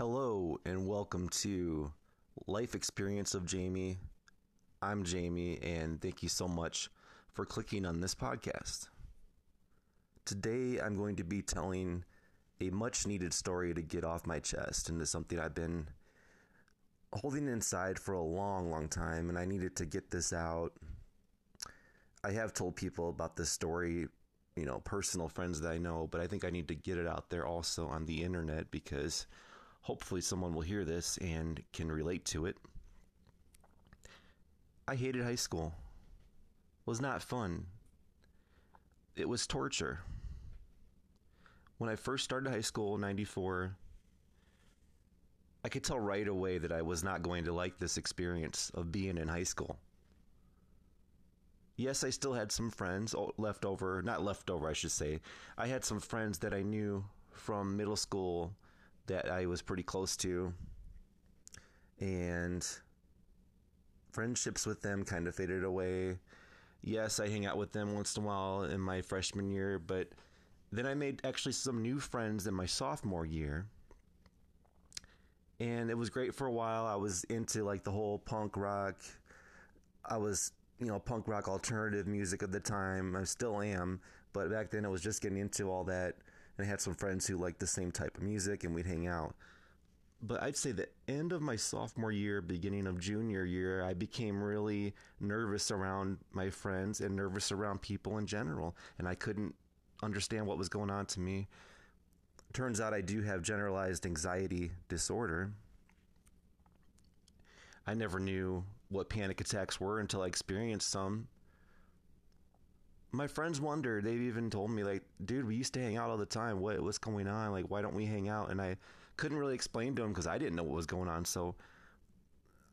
Hello and welcome to Life Experience of Jamie. I'm Jamie and thank you so much for clicking on this podcast. Today I'm going to be telling a much needed story to get off my chest into something I've been holding inside for a long, long time and I needed to get this out. I have told people about this story, you know, personal friends that I know, but I think I need to get it out there also on the internet because hopefully someone will hear this and can relate to it. I hated high school. It was not fun. It was torture. When I first started high school in 94, I could tell right away that I was not going to like this experience of being in high school. Yes, I still had some friends oh, left over, not left over, I should say. I had some friends that I knew from middle school that I was pretty close to. And friendships with them kind of faded away. Yes, I hang out with them once in a while in my freshman year, but then I made actually some new friends in my sophomore year. And it was great for a while. I was into like the whole punk rock. I was, you know, punk rock alternative music at the time. I still am, but back then I was just getting into all that. And I had some friends who liked the same type of music and we'd hang out but I'd say the end of my sophomore year, beginning of junior year, I became really nervous around my friends and nervous around people in general. And I couldn't understand what was going on to me. Turns out I do have generalized anxiety disorder. I never knew what panic attacks were until I experienced some my friends wonder. They've even told me like, dude, we used to hang out all the time. What what's going on? Like, why don't we hang out? And I couldn't really explain to him because I didn't know what was going on. So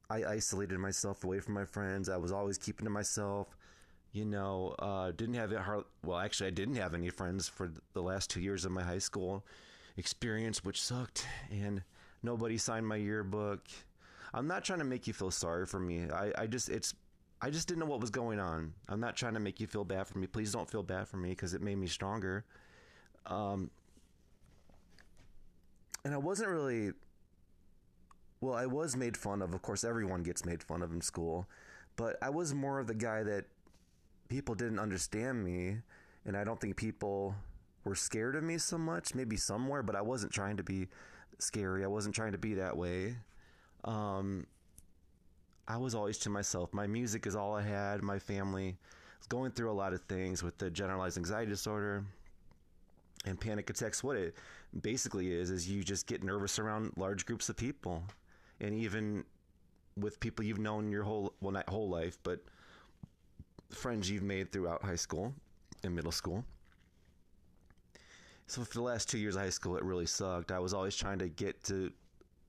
I isolated myself away from my friends. I was always keeping to myself. You know, uh, didn't have it hard. Well, actually, I didn't have any friends for the last two years of my high school experience, which sucked. And nobody signed my yearbook. I'm not trying to make you feel sorry for me. I, I just it's I just didn't know what was going on. I'm not trying to make you feel bad for me. Please don't feel bad for me because it made me stronger. Um, and I wasn't really. Well, I was made fun of. Of course, everyone gets made fun of in school. But I was more of the guy that people didn't understand me. And I don't think people were scared of me so much. Maybe somewhere, but I wasn't trying to be scary. I wasn't trying to be that way. Um, I was always to myself. My music is all I had. My family was going through a lot of things with the generalized anxiety disorder and panic attacks. What it basically is is you just get nervous around large groups of people, and even with people you've known your whole well not whole life, but friends you've made throughout high school and middle school. So for the last two years of high school, it really sucked. I was always trying to get to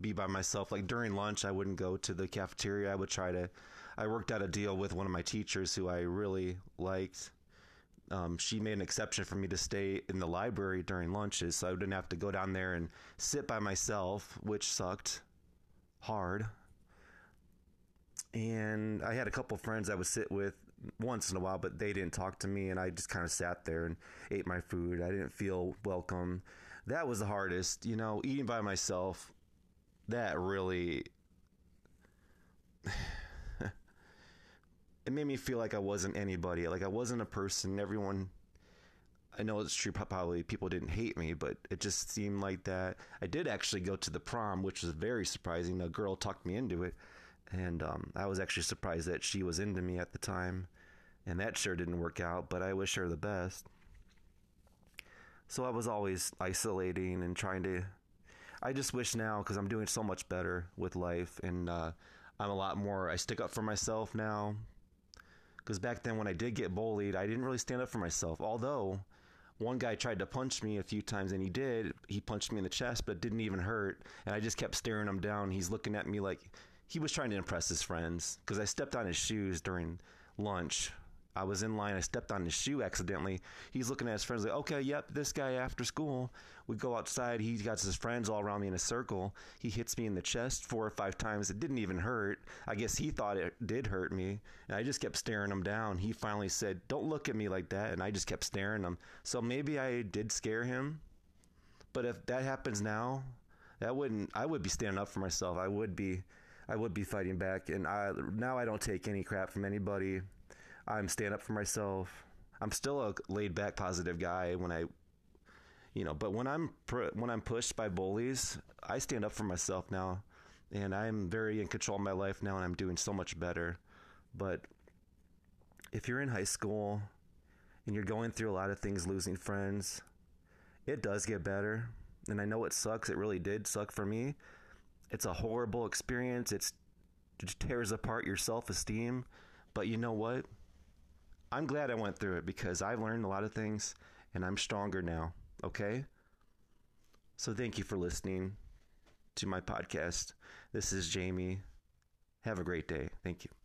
be by myself. Like during lunch, I wouldn't go to the cafeteria. I would try to. I worked out a deal with one of my teachers who I really liked. Um, she made an exception for me to stay in the library during lunches, so I didn't have to go down there and sit by myself, which sucked hard. And I had a couple friends I would sit with once in a while, but they didn't talk to me, and I just kind of sat there and ate my food. I didn't feel welcome. That was the hardest, you know, eating by myself that really it made me feel like I wasn't anybody. Like I wasn't a person. Everyone I know it's true probably people didn't hate me, but it just seemed like that. I did actually go to the prom, which was very surprising. A girl talked me into it, and um, I was actually surprised that she was into me at the time, and that sure didn't work out. But I wish her the best. So I was always isolating and trying to I just wish now because I'm doing so much better with life and uh, I'm a lot more. I stick up for myself now. Because back then, when I did get bullied, I didn't really stand up for myself. Although one guy tried to punch me a few times and he did. He punched me in the chest, but didn't even hurt. And I just kept staring him down. He's looking at me like he was trying to impress his friends because I stepped on his shoes during lunch I was in line. I stepped on his shoe accidentally. He's looking at his friends like, okay, yep, this guy after school. We go outside. He got his friends all around me in a circle. He hits me in the chest four or five times. It didn't even hurt. I guess he thought it did hurt me. And I just kept staring him down. He finally said, don't look at me like that. And I just kept staring him. So maybe I did scare him. But if that happens now, that wouldn't I would be standing up for myself. I would be I would be fighting back and I now I don't take any crap from anybody. I'm stand up for myself. I'm still a laid back positive guy when I you know, but when I'm when I'm pushed by bullies, I stand up for myself now and I'm very in control of my life now and I'm doing so much better. But if you're in high school and you're going through a lot of things losing friends, it does get better. And I know it sucks. It really did suck for me. It's a horrible experience. It's, it tears apart your self esteem. But you know what? I'm glad I went through it because I've learned a lot of things and I'm stronger now. Okay? So thank you for listening to my podcast. This is Jamie. Have a great day. Thank you.